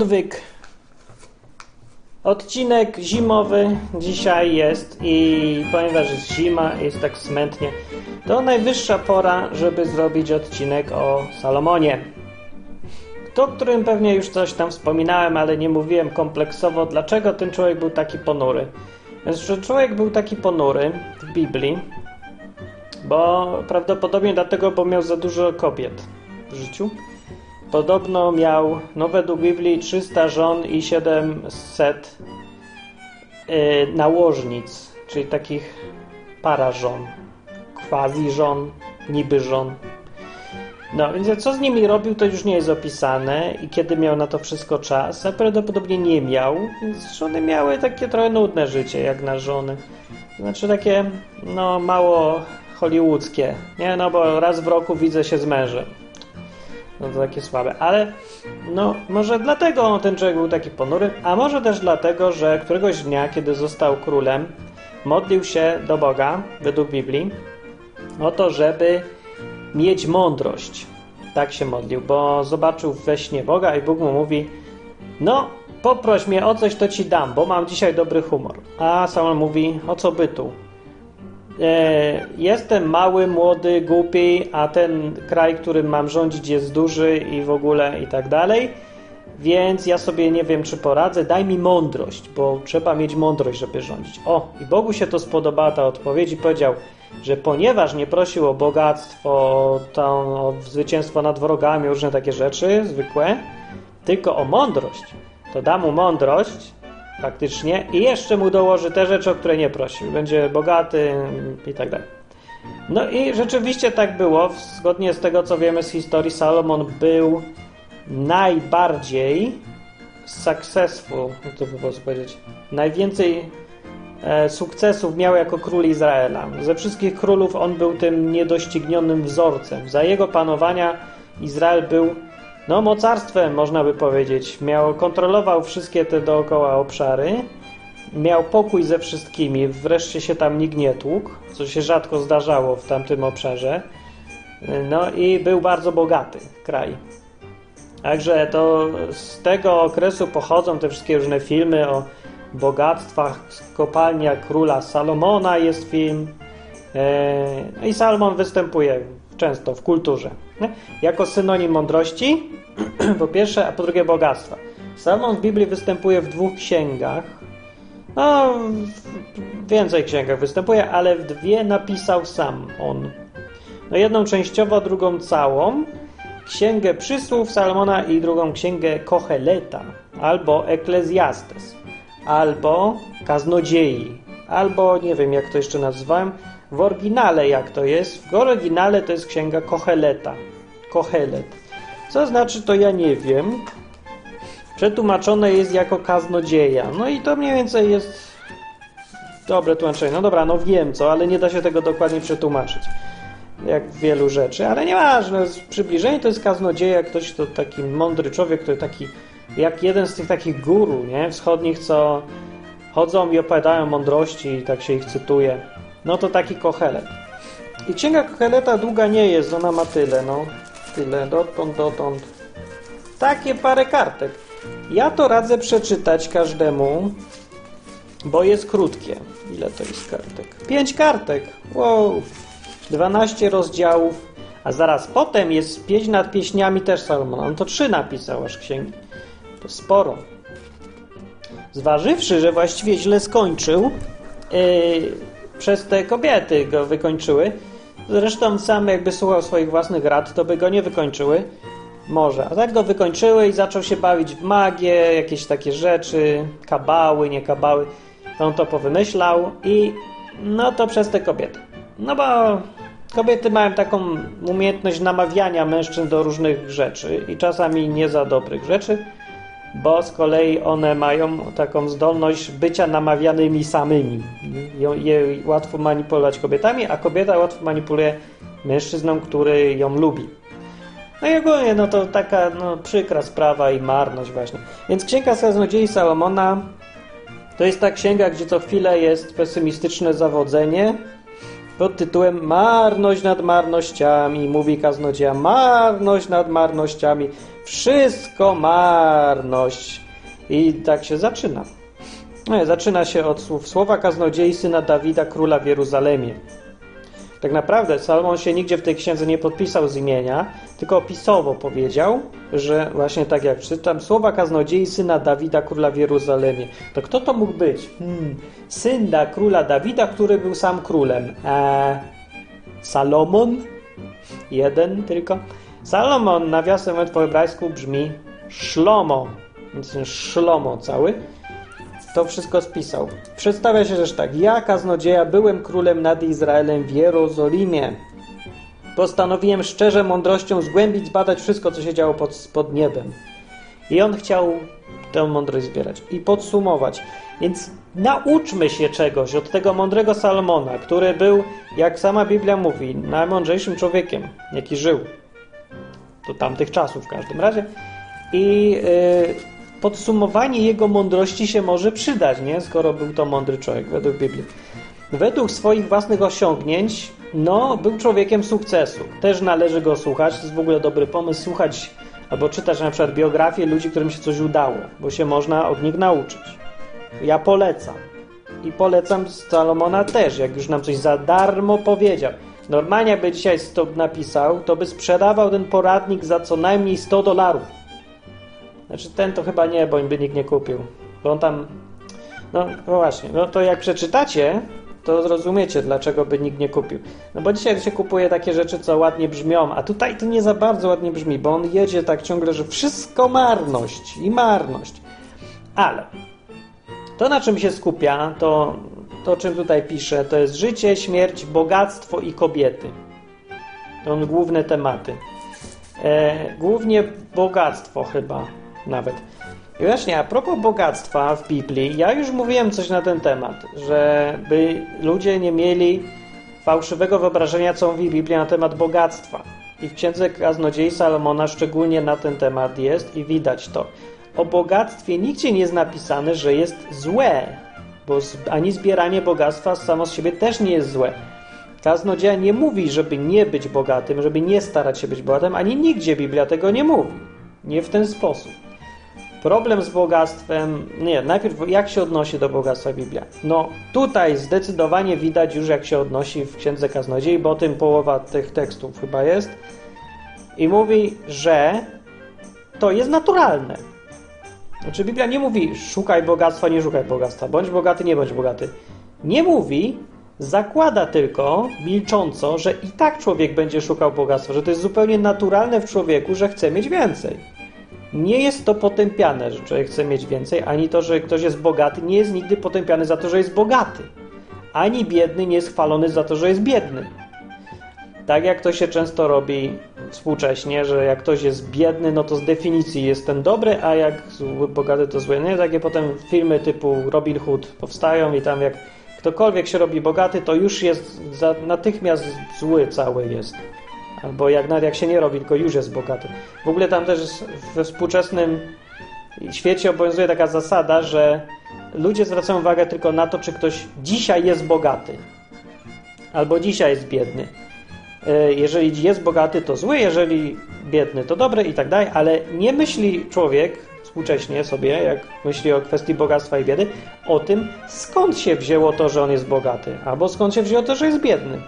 Odwyk. Odcinek zimowy dzisiaj jest i ponieważ jest zima, jest tak smętnie, to najwyższa pora, żeby zrobić odcinek o Salomonie. To, o którym pewnie już coś tam wspominałem, ale nie mówiłem kompleksowo, dlaczego ten człowiek był taki ponury. Więc, że człowiek był taki ponury w Biblii, bo prawdopodobnie dlatego, bo miał za dużo kobiet w życiu. Podobno miał, no według Biblii, 300 żon i 700 yy, nałożnic, czyli takich para żon, quasi żon, niby żon. No, więc co z nimi robił, to już nie jest opisane i kiedy miał na to wszystko czas, a prawdopodobnie nie miał, więc żony miały takie trochę nudne życie, jak na żony. Znaczy takie, no, mało hollywoodzkie, nie? No, bo raz w roku widzę się z mężem. No to takie słabe, ale no może dlatego ten człowiek był taki ponury, a może też dlatego, że któregoś dnia, kiedy został królem, modlił się do Boga, według Biblii, o to, żeby mieć mądrość. Tak się modlił, bo zobaczył we śnie Boga i Bóg mu mówi: No, poproś mnie o coś, to ci dam, bo mam dzisiaj dobry humor. A Samuel mówi: O co bytu? E, jestem mały, młody, głupi, a ten kraj, którym mam rządzić, jest duży i w ogóle i tak dalej. Więc ja sobie nie wiem, czy poradzę. Daj mi mądrość, bo trzeba mieć mądrość, żeby rządzić. O, i Bogu się to spodobała ta odpowiedź i powiedział, że ponieważ nie prosił o bogactwo, o zwycięstwo nad wrogami, różne takie rzeczy zwykłe, tylko o mądrość, to da mu mądrość faktycznie i jeszcze mu dołoży te rzeczy, o które nie prosił. Będzie bogaty i tak dalej. No i rzeczywiście tak było. Zgodnie z tego, co wiemy z historii, Salomon był najbardziej successful, to by powiedzieć, najwięcej e, sukcesów miał jako król Izraela. Ze wszystkich królów on był tym niedoścignionym wzorcem. Za jego panowania Izrael był no, mocarstwem, można by powiedzieć. Miał, kontrolował wszystkie te dookoła obszary, miał pokój ze wszystkimi, wreszcie się tam nikt nie tłukł, co się rzadko zdarzało w tamtym obszarze. No i był bardzo bogaty kraj. Także to z tego okresu pochodzą te wszystkie różne filmy o bogactwach kopalnia króla Salomona jest film. No i Salomon występuje często w kulturze. Jako synonim mądrości, po pierwsze, a po drugie bogactwa. Salomon w Biblii występuje w dwóch księgach. No, w więcej księgach występuje, ale w dwie napisał sam on. No jedną częściowo, drugą całą. Księgę Przysłów Salomona i drugą księgę Kocheleta, albo Eklezjastes, albo Kaznodziei, albo nie wiem jak to jeszcze nazywałem, w oryginale jak to jest. W oryginale to jest księga Kocheleta. Kochelet. Co znaczy to ja nie wiem. Przetłumaczone jest jako kaznodzieja. No i to mniej więcej jest dobre tłumaczenie. No dobra, no wiem co, ale nie da się tego dokładnie przetłumaczyć. Jak wielu rzeczy, ale nieważne. Przybliżenie to jest kaznodzieja, ktoś to taki mądry człowiek, który taki jak jeden z tych takich guru, nie? Wschodnich, co chodzą i opowiadają mądrości i tak się ich cytuje. No to taki kochelet. I księga Kocheleta długa nie jest, ona ma tyle, no. Tyle, dotąd, dotąd. Takie parę kartek. Ja to radzę przeczytać każdemu, bo jest krótkie. Ile to jest kartek? Pięć kartek. Wow. 12 rozdziałów. A zaraz potem jest pieśń nad pieśniami też Salomona. On to trzy napisał aż księgi. To sporo. Zważywszy, że właściwie źle skończył, yy, przez te kobiety go wykończyły. Zresztą sam jakby słuchał swoich własnych rad, to by go nie wykończyły. Może. A tak go wykończyły i zaczął się bawić w magię, jakieś takie rzeczy, kabały, nie kabały. To on to powymyślał i no to przez te kobiety. No bo kobiety mają taką umiejętność namawiania mężczyzn do różnych rzeczy i czasami nie za dobrych rzeczy bo z kolei one mają taką zdolność bycia namawianymi samymi. Je, łatwo manipulować kobietami, a kobieta łatwo manipuluje mężczyzną, który ją lubi. No i ogólnie, no to taka no, przykra sprawa i marność właśnie. Więc Księga Kaznodziei Salomona to jest ta księga, gdzie co chwilę jest pesymistyczne zawodzenie pod tytułem Marność nad marnościami. Mówi kaznodzieja, marność nad marnościami. Wszystko marność. I tak się zaczyna. No, zaczyna się od słów słowa kaznodziei syna Dawida, króla w Jeruzalemie. Tak naprawdę Salomon się nigdzie w tej księdze nie podpisał z imienia, tylko opisowo powiedział, że właśnie tak jak czytam, słowa kaznodziei syna Dawida, króla w Jeruzalemie. To kto to mógł być? Hmm, syn da króla Dawida, który był sam królem. Eee, Salomon? Jeden tylko. Salomon, nawiasem mówiąc po hebrajsku brzmi Szlomo, więc Szlomo cały to wszystko spisał. Przedstawia się też tak. Ja, kaznodzieja, byłem królem nad Izraelem w Jerozolimie. Postanowiłem szczerze mądrością zgłębić, zbadać wszystko, co się działo pod, pod niebem. I on chciał tę mądrość zbierać i podsumować. Więc nauczmy się czegoś od tego mądrego Salomona, który był, jak sama Biblia mówi, najmądrzejszym człowiekiem, jaki żył. Do tamtych czasów w każdym razie. I yy, podsumowanie jego mądrości się może przydać, nie? skoro był to mądry człowiek według Biblii. Według swoich własnych osiągnięć, no, był człowiekiem sukcesu. Też należy go słuchać. To jest w ogóle dobry pomysł słuchać albo czytać na przykład biografię ludzi, którym się coś udało, bo się można od nich nauczyć. Ja polecam. I polecam Salomona też, jak już nam coś za darmo powiedział. Normalnie, jakby dzisiaj to napisał, to by sprzedawał ten poradnik za co najmniej 100 dolarów. Znaczy ten to chyba nie, bo by nikt nie kupił. Bo on tam... No, no właśnie, no to jak przeczytacie, to zrozumiecie, dlaczego by nikt nie kupił. No bo dzisiaj się kupuje takie rzeczy, co ładnie brzmią, a tutaj to nie za bardzo ładnie brzmi, bo on jedzie tak ciągle, że wszystko marność i marność. Ale to, na czym się skupia, to, to czym tutaj pisze, to jest życie, śmierć, bogactwo i kobiety. To są główne tematy. E, głównie bogactwo chyba nawet. I właśnie, a propos bogactwa w Biblii, ja już mówiłem coś na ten temat, żeby ludzie nie mieli fałszywego wyobrażenia, co mówi Biblia na temat bogactwa. I w księdze Kaznodziei Salomona szczególnie na ten temat jest i widać to. O bogactwie nigdzie nie jest napisane, że jest złe, bo ani zbieranie bogactwa samo z siebie też nie jest złe. Kaznodzieja nie mówi, żeby nie być bogatym, żeby nie starać się być bogatym, ani nigdzie Biblia tego nie mówi. Nie w ten sposób. Problem z bogactwem. Nie, najpierw jak się odnosi do bogactwa Biblia? No tutaj zdecydowanie widać już jak się odnosi w Księdze Kaznodziei, bo o tym połowa tych tekstów chyba jest. I mówi, że to jest naturalne. Znaczy Biblia nie mówi szukaj bogactwa, nie szukaj bogactwa, bądź bogaty, nie bądź bogaty. Nie mówi, zakłada tylko milcząco, że i tak człowiek będzie szukał bogactwa, że to jest zupełnie naturalne w człowieku, że chce mieć więcej. Nie jest to potępiane, że człowiek chce mieć więcej, ani to, że ktoś jest bogaty, nie jest nigdy potępiany za to, że jest bogaty. Ani biedny nie jest chwalony za to, że jest biedny. Tak jak to się często robi współcześnie, że jak ktoś jest biedny, no to z definicji jest ten dobry, a jak bogaty to zły. Nie, takie potem filmy typu Robin Hood powstają i tam jak ktokolwiek się robi bogaty, to już jest natychmiast zły cały jest. Albo jak nawet jak się nie robi, tylko już jest bogaty. W ogóle tam też we współczesnym świecie obowiązuje taka zasada, że ludzie zwracają uwagę tylko na to, czy ktoś dzisiaj jest bogaty. Albo dzisiaj jest biedny. E, jeżeli jest bogaty, to zły, jeżeli biedny, to dobry i tak dalej, ale nie myśli człowiek współcześnie sobie, jak myśli o kwestii bogactwa i biedy, o tym, skąd się wzięło to, że on jest bogaty, albo skąd się wzięło to, że jest biedny.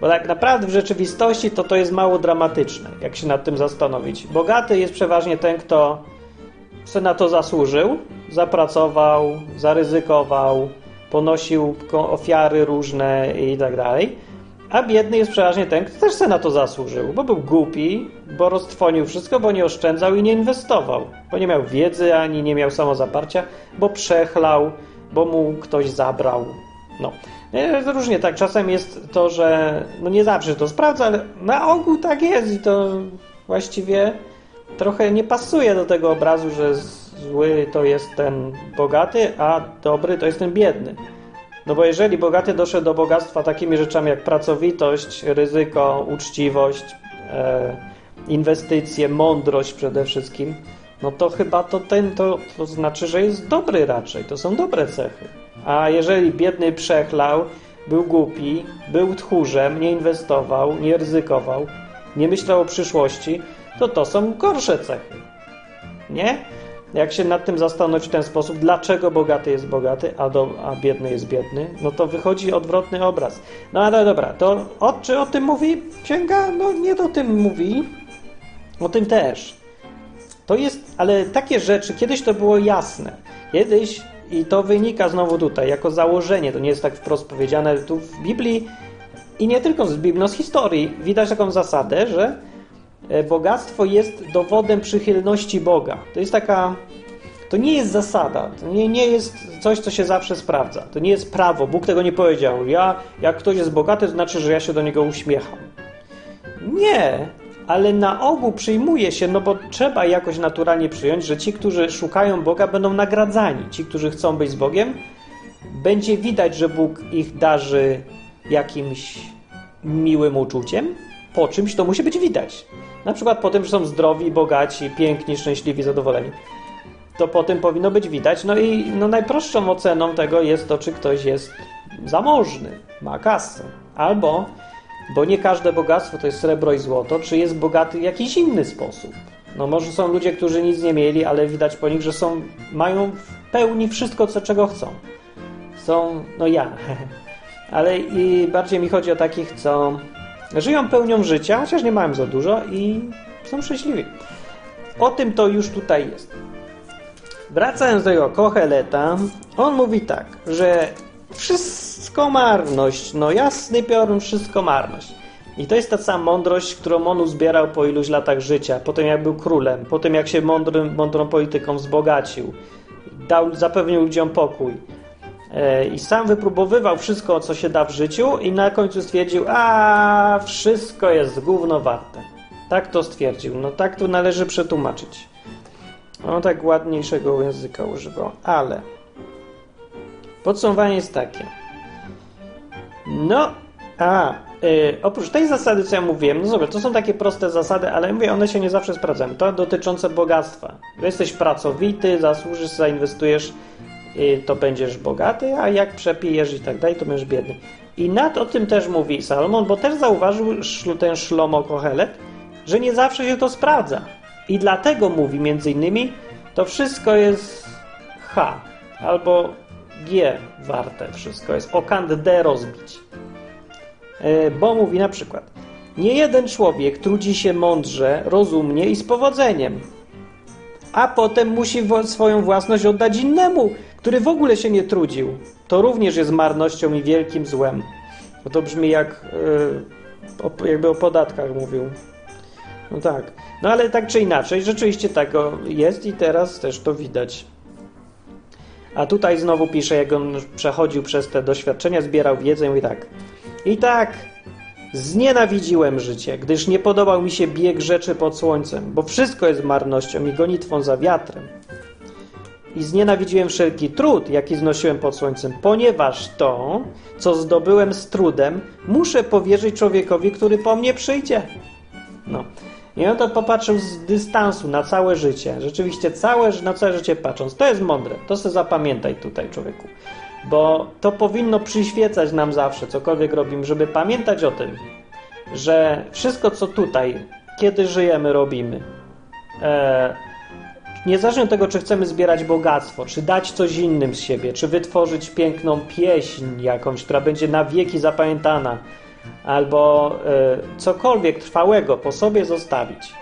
Bo tak naprawdę w rzeczywistości to to jest mało dramatyczne, jak się nad tym zastanowić. Bogaty jest przeważnie ten, kto sobie na to zasłużył, zapracował, zaryzykował, ponosił ofiary różne i tak dalej. A biedny jest przeważnie ten, kto też sobie na to zasłużył, bo był głupi, bo roztwonił wszystko, bo nie oszczędzał i nie inwestował, bo nie miał wiedzy ani nie miał samozaparcia, bo przechlał, bo mu ktoś zabrał. No. Różnie tak. Czasem jest to, że no nie zawsze to sprawdza, ale na ogół tak jest i to właściwie trochę nie pasuje do tego obrazu, że zły to jest ten bogaty, a dobry to jest ten biedny. No bo jeżeli bogaty doszedł do bogactwa takimi rzeczami jak pracowitość, ryzyko, uczciwość, e, inwestycje, mądrość przede wszystkim, no to chyba to ten to, to znaczy, że jest dobry raczej. To są dobre cechy. A jeżeli biedny przechlał, był głupi, był tchórzem, nie inwestował, nie ryzykował, nie myślał o przyszłości, to to są gorsze cechy. Nie? Jak się nad tym zastanowić w ten sposób, dlaczego bogaty jest bogaty, a, do, a biedny jest biedny, no to wychodzi odwrotny obraz. No ale dobra, to o, czy o tym mówi księga? No nie o tym mówi. O tym też. To jest, ale takie rzeczy, kiedyś to było jasne. Kiedyś, i to wynika znowu tutaj, jako założenie, to nie jest tak wprost powiedziane tu w Biblii i nie tylko z Biblii, no z historii, widać taką zasadę, że bogactwo jest dowodem przychylności Boga. To jest taka, to nie jest zasada, to nie, nie jest coś, co się zawsze sprawdza. To nie jest prawo, Bóg tego nie powiedział. Ja, jak ktoś jest bogaty, to znaczy, że ja się do niego uśmiecham. Nie, ale na ogół przyjmuje się, no bo trzeba jakoś naturalnie przyjąć, że ci, którzy szukają Boga, będą nagradzani. Ci, którzy chcą być z Bogiem, będzie widać, że Bóg ich darzy jakimś miłym uczuciem. Po czymś to musi być widać. Na przykład po tym, że są zdrowi, bogaci, piękni, szczęśliwi, zadowoleni. To po tym powinno być widać. No i no najprostszą oceną tego jest to, czy ktoś jest zamożny, ma kasę. Albo bo nie każde bogactwo to jest srebro i złoto, czy jest bogaty w jakiś inny sposób. No może są ludzie, którzy nic nie mieli, ale widać po nich, że są, mają w pełni wszystko, co czego chcą. Są, no ja, ale i bardziej mi chodzi o takich, co żyją pełnią życia, chociaż nie mają za dużo i są szczęśliwi. O tym to już tutaj jest. Wracając do jego Kocheleta, on mówi tak, że wszystko marność, no jasny piorun, wszystko marność. I to jest ta sama mądrość, którą on uzbierał po iluś latach życia, potem jak był królem, potem jak się mądrym, mądrą polityką wzbogacił, dał, zapewnił ludziom pokój. E, I sam wypróbowywał wszystko, co się da w życiu i na końcu stwierdził, a wszystko jest gówno warte. Tak to stwierdził. No tak to należy przetłumaczyć. On tak ładniejszego języka używał. Ale Podsumowanie jest takie. No, a yy, oprócz tej zasady, co ja mówiłem, no zobacz, to są takie proste zasady, ale mówię, one się nie zawsze sprawdzają. To dotyczące bogactwa. Jesteś pracowity, zasłużysz, zainwestujesz, to będziesz bogaty, a jak przepijesz i tak dalej, to będziesz biedny. I nad o tym też mówi Salomon, bo też zauważył ten Szlomo Kohelet, że nie zawsze się to sprawdza. I dlatego mówi między innymi, to wszystko jest H, albo G warte wszystko jest. O kant D rozbić. E, bo mówi na przykład nie jeden człowiek trudzi się mądrze, rozumnie i z powodzeniem, a potem musi swoją własność oddać innemu, który w ogóle się nie trudził. To również jest marnością i wielkim złem. Bo to brzmi jak yy, jakby o podatkach mówił. No tak. No ale tak czy inaczej, rzeczywiście tak jest i teraz też to widać. A tutaj znowu pisze, jak on przechodził przez te doświadczenia, zbierał wiedzę i tak. I tak znienawidziłem życie, gdyż nie podobał mi się bieg rzeczy pod słońcem, bo wszystko jest marnością i gonitwą za wiatrem. I znienawidziłem wszelki trud, jaki znosiłem pod słońcem, ponieważ to, co zdobyłem z trudem, muszę powierzyć człowiekowi, który po mnie przyjdzie. No. I on to popatrzył z dystansu na całe życie. Rzeczywiście całe, na całe życie patrząc. To jest mądre. To sobie zapamiętaj tutaj, człowieku. Bo to powinno przyświecać nam zawsze, cokolwiek robimy, żeby pamiętać o tym, że wszystko, co tutaj, kiedy żyjemy, robimy, e, niezależnie od tego, czy chcemy zbierać bogactwo, czy dać coś innym z siebie, czy wytworzyć piękną pieśń jakąś, która będzie na wieki zapamiętana, albo y, cokolwiek trwałego po sobie zostawić.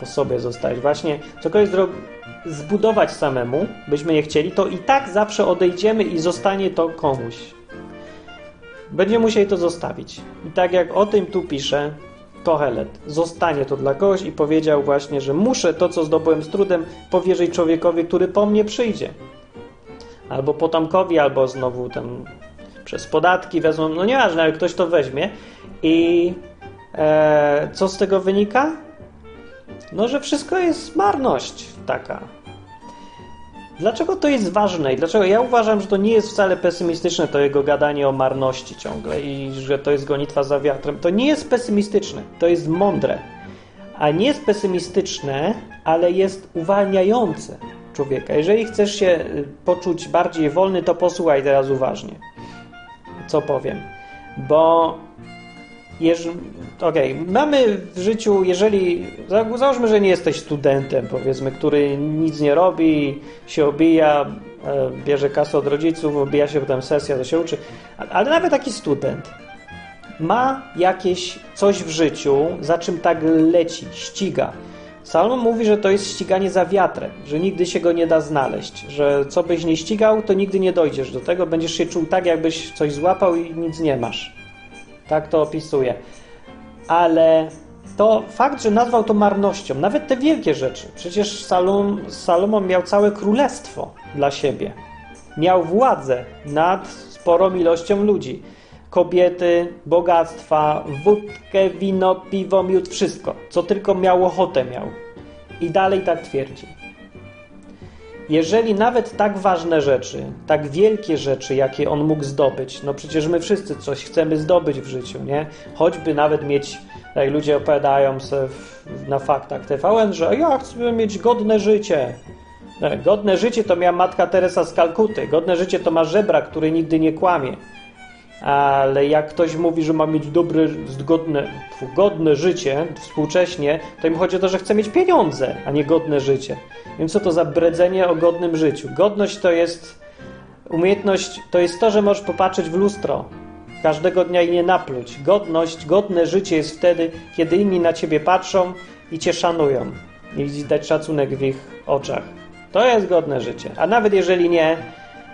Po sobie zostawić. Właśnie cokolwiek zbudować samemu, byśmy nie chcieli, to i tak zawsze odejdziemy i zostanie to komuś. Będziemy musieli to zostawić. I tak jak o tym tu pisze Kohelet, zostanie to dla kogoś i powiedział właśnie, że muszę to, co zdobyłem z trudem, powierzyć człowiekowi, który po mnie przyjdzie. Albo potomkowi, albo znowu ten przez podatki wezmą, no nieważne, ale ktoś to weźmie i e, co z tego wynika? No, że wszystko jest marność taka. Dlaczego to jest ważne i dlaczego ja uważam, że to nie jest wcale pesymistyczne to jego gadanie o marności ciągle i że to jest gonitwa za wiatrem. To nie jest pesymistyczne, to jest mądre. A nie jest pesymistyczne, ale jest uwalniające człowieka. Jeżeli chcesz się y, poczuć bardziej wolny, to posłuchaj teraz uważnie co powiem. Bo Okej, okay. mamy w życiu, jeżeli. Załóżmy, że nie jesteś studentem, powiedzmy, który nic nie robi, się obija, e, bierze kasę od rodziców, obija się potem sesja, to się uczy. Ale nawet taki student ma jakieś coś w życiu, za czym tak leci, ściga. Salomon mówi, że to jest ściganie za wiatrem, że nigdy się go nie da znaleźć, że co byś nie ścigał, to nigdy nie dojdziesz do tego, będziesz się czuł tak, jakbyś coś złapał i nic nie masz. Tak to opisuje. Ale to fakt, że nazwał to marnością, nawet te wielkie rzeczy. Przecież Salom, Salomon miał całe królestwo dla siebie. Miał władzę nad sporą ilością ludzi. Kobiety, bogactwa, wódkę, wino, piwo, miód, wszystko. Co tylko miał ochotę miał. I dalej tak twierdzi. Jeżeli nawet tak ważne rzeczy, tak wielkie rzeczy, jakie on mógł zdobyć, no przecież my wszyscy coś chcemy zdobyć w życiu, nie? Choćby nawet mieć, jak ludzie opowiadają sobie na faktach TVN, że ja chcę mieć godne życie. No, godne życie to miała matka Teresa z Kalkuty. Godne życie to ma żebra, który nigdy nie kłamie. Ale jak ktoś mówi, że ma mieć dobre, godne, godne życie współcześnie, to im chodzi o to, że chce mieć pieniądze, a nie godne życie. Więc co to za bredzenie o godnym życiu? Godność to jest umiejętność, to jest to, że możesz popatrzeć w lustro każdego dnia i nie napluć. Godność, godne życie jest wtedy, kiedy inni na ciebie patrzą i cię szanują i dać szacunek w ich oczach. To jest godne życie. A nawet jeżeli nie,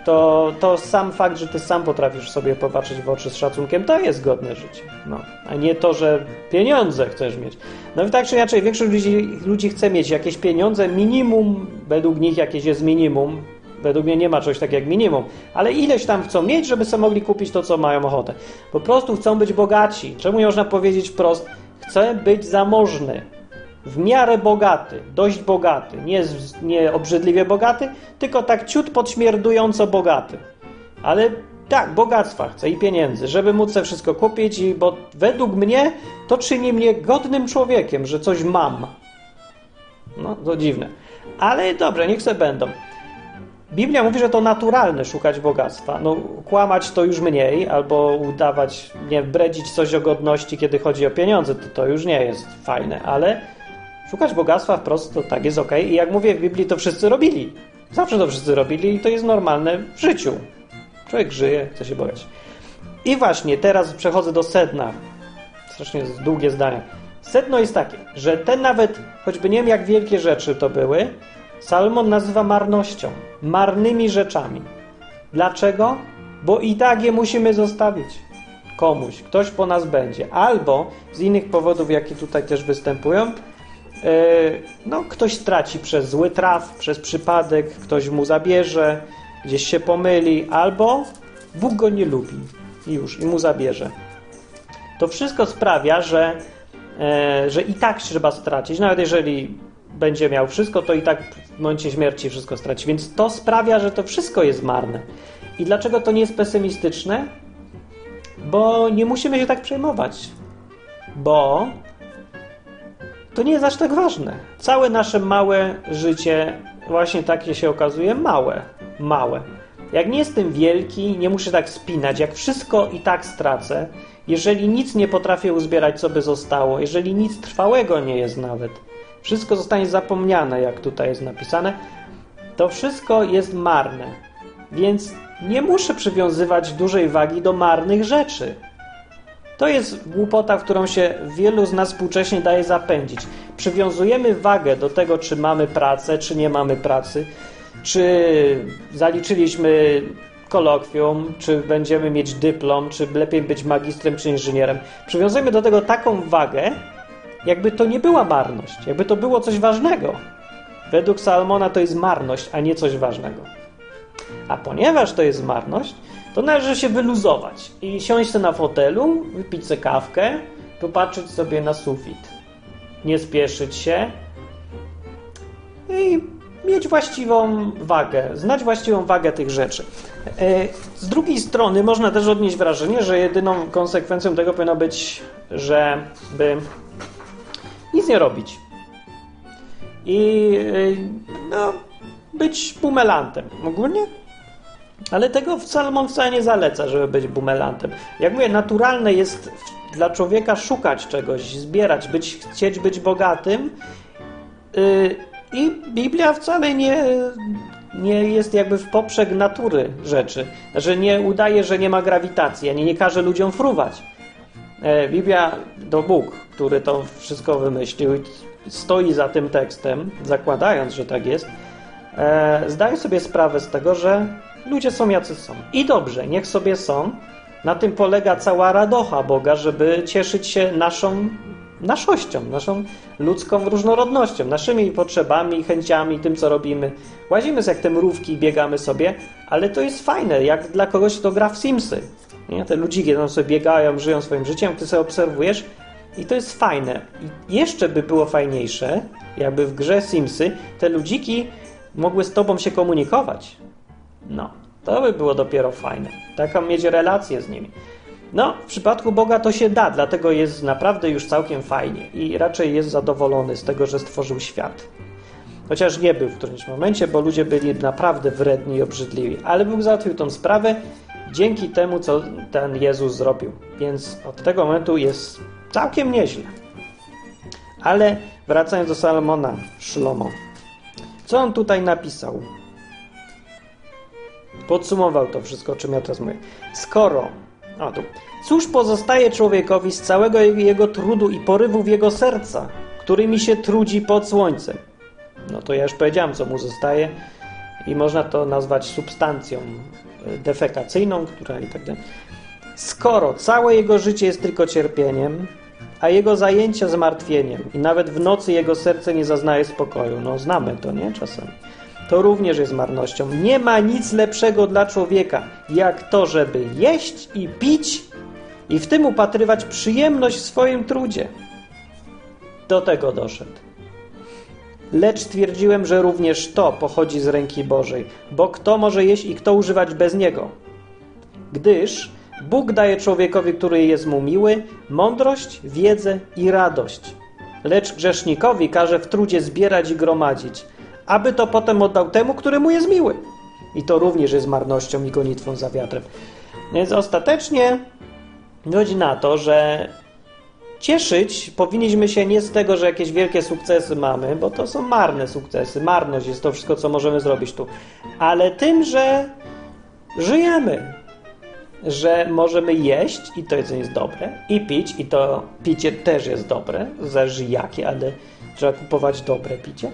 to, to sam fakt, że ty sam potrafisz sobie popatrzeć w oczy z szacunkiem, to jest godne życie. No. A nie to, że pieniądze chcesz mieć. No i tak czy inaczej, większość ludzi, ludzi chce mieć jakieś pieniądze, minimum, według nich jakieś jest minimum. Według mnie nie ma czegoś takiego jak minimum, ale ileś tam chcą mieć, żeby sobie mogli kupić to, co mają ochotę. Po prostu chcą być bogaci. Czemu nie można powiedzieć wprost? Chcę być zamożny w miarę bogaty, dość bogaty, nie, nie obrzydliwie bogaty, tylko tak ciut podśmierdująco bogaty. Ale tak, bogactwa chcę i pieniędzy, żeby móc sobie wszystko kupić, i, bo według mnie to czyni mnie godnym człowiekiem, że coś mam. No, to dziwne. Ale dobrze, niech sobie będą. Biblia mówi, że to naturalne szukać bogactwa. No, kłamać to już mniej, albo udawać, nie bredzić coś o godności, kiedy chodzi o pieniądze, to, to już nie jest fajne, ale Szukać bogactwa wprost to tak jest ok. I jak mówię w Biblii, to wszyscy robili. Zawsze to wszyscy robili i to jest normalne w życiu. Człowiek żyje, chce się bogać. I właśnie teraz przechodzę do sedna. Strasznie długie zdania. Sedno jest takie, że te nawet, choćby nie wiem jak wielkie rzeczy to były, Salomon nazywa marnością, marnymi rzeczami. Dlaczego? Bo i tak je musimy zostawić komuś, ktoś po nas będzie. Albo z innych powodów, jakie tutaj też występują, no, ktoś straci przez zły traf, przez przypadek, ktoś mu zabierze, gdzieś się pomyli, albo Bóg go nie lubi i już, i mu zabierze. To wszystko sprawia, że, e, że i tak trzeba stracić, nawet jeżeli będzie miał wszystko, to i tak w momencie śmierci wszystko straci. Więc to sprawia, że to wszystko jest marne. I dlaczego to nie jest pesymistyczne? Bo nie musimy się tak przejmować. Bo to nie jest aż tak ważne. Całe nasze małe życie właśnie takie się okazuje małe. Małe. Jak nie jestem wielki, nie muszę tak spinać, jak wszystko i tak stracę, jeżeli nic nie potrafię uzbierać, co by zostało, jeżeli nic trwałego nie jest nawet, wszystko zostanie zapomniane, jak tutaj jest napisane, to wszystko jest marne. Więc nie muszę przywiązywać dużej wagi do marnych rzeczy. To jest głupota, w którą się wielu z nas współcześnie daje zapędzić. Przywiązujemy wagę do tego, czy mamy pracę, czy nie mamy pracy, czy zaliczyliśmy kolokwium, czy będziemy mieć dyplom, czy lepiej być magistrem, czy inżynierem. Przywiązujemy do tego taką wagę, jakby to nie była marność, jakby to było coś ważnego. Według Salmona to jest marność, a nie coś ważnego. A ponieważ to jest marność, to należy się wyluzować i siąść na fotelu, wypić sobie kawkę, popatrzeć sobie na sufit. Nie spieszyć się i mieć właściwą wagę, znać właściwą wagę tych rzeczy. E, z drugiej strony można też odnieść wrażenie, że jedyną konsekwencją tego powinno być, żeby nic nie robić. I e, no, być bumelantem. Ogólnie Ale tego Salomon wcale nie zaleca, żeby być bumelantem. Jak mówię, naturalne jest dla człowieka szukać czegoś, zbierać, być, chcieć być bogatym. Yy, I Biblia wcale nie, nie jest jakby w poprzek natury rzeczy. Że nie udaje, że nie ma grawitacji, ani nie każe ludziom fruwać. E, Biblia to Bóg, który to wszystko wymyślił i stoi za tym tekstem, zakładając, że tak jest. E, zdaje sobie sprawę z tego, że ludzie są jacy są. I dobrze, niech sobie są. Na tym polega cała radocha Boga, żeby cieszyć się naszą naszością, naszą ludzką różnorodnością, naszymi potrzebami, chęciami, tym, co robimy. Łazimy jak te mrówki, biegamy sobie, ale to jest fajne, jak dla kogoś, kto gra w Simsy. Nie? Te ludziki tam sobie biegają, żyją swoim życiem, ty sobie obserwujesz i to jest fajne. I jeszcze by było fajniejsze, jakby w grze Simsy te ludziki mogły z tobą się komunikować. No, to by było dopiero fajne. Taką mieć relację z nimi. No, w przypadku Boga to się da, dlatego jest naprawdę już całkiem fajnie i raczej jest zadowolony z tego, że stworzył świat. Chociaż nie był w którymś momencie, bo ludzie byli naprawdę wredni i obrzydliwi, ale Bóg załatwił tą sprawę dzięki temu, co ten Jezus zrobił. Więc od tego momentu jest całkiem nieźle. Ale wracając do Salomona, Szlomo. Co on tutaj napisał? Podsumował to wszystko, czym ja teraz mówię. Skoro o, tu. Cóż pozostaje człowiekowi z całego jego trudu i porywów jego serca, którymi się trudzi pod słońcem? No to ja już powiedziałem, co mu zostaje i można to nazwać substancją e, defekacyjną, która i tak dalej. Skoro całe jego życie jest tylko cierpieniem, a jego zajęcia zmartwieniem i nawet w nocy jego serce nie zaznaje spokoju. No znamy to, nie? Czasem to również jest marnością. Nie ma nic lepszego dla człowieka, jak to, żeby jeść i pić i w tym upatrywać przyjemność w swoim trudzie. Do tego doszedł. Lecz twierdziłem, że również to pochodzi z ręki Bożej, bo kto może jeść i kto używać bez niego? Gdyż Bóg daje człowiekowi, który jest mu miły, mądrość, wiedzę i radość. Lecz grzesznikowi każe w trudzie zbierać i gromadzić, aby to potem oddał temu, który mu jest miły. I to również jest marnością i gonitwą za wiatrem. Więc ostatecznie chodzi na to, że cieszyć powinniśmy się nie z tego, że jakieś wielkie sukcesy mamy, bo to są marne sukcesy. Marność jest to wszystko, co możemy zrobić tu. Ale tym, że żyjemy. Że możemy jeść i to jedzenie jest dobre, i pić, i to picie też jest dobre, zależy jakie, ale trzeba kupować dobre picie.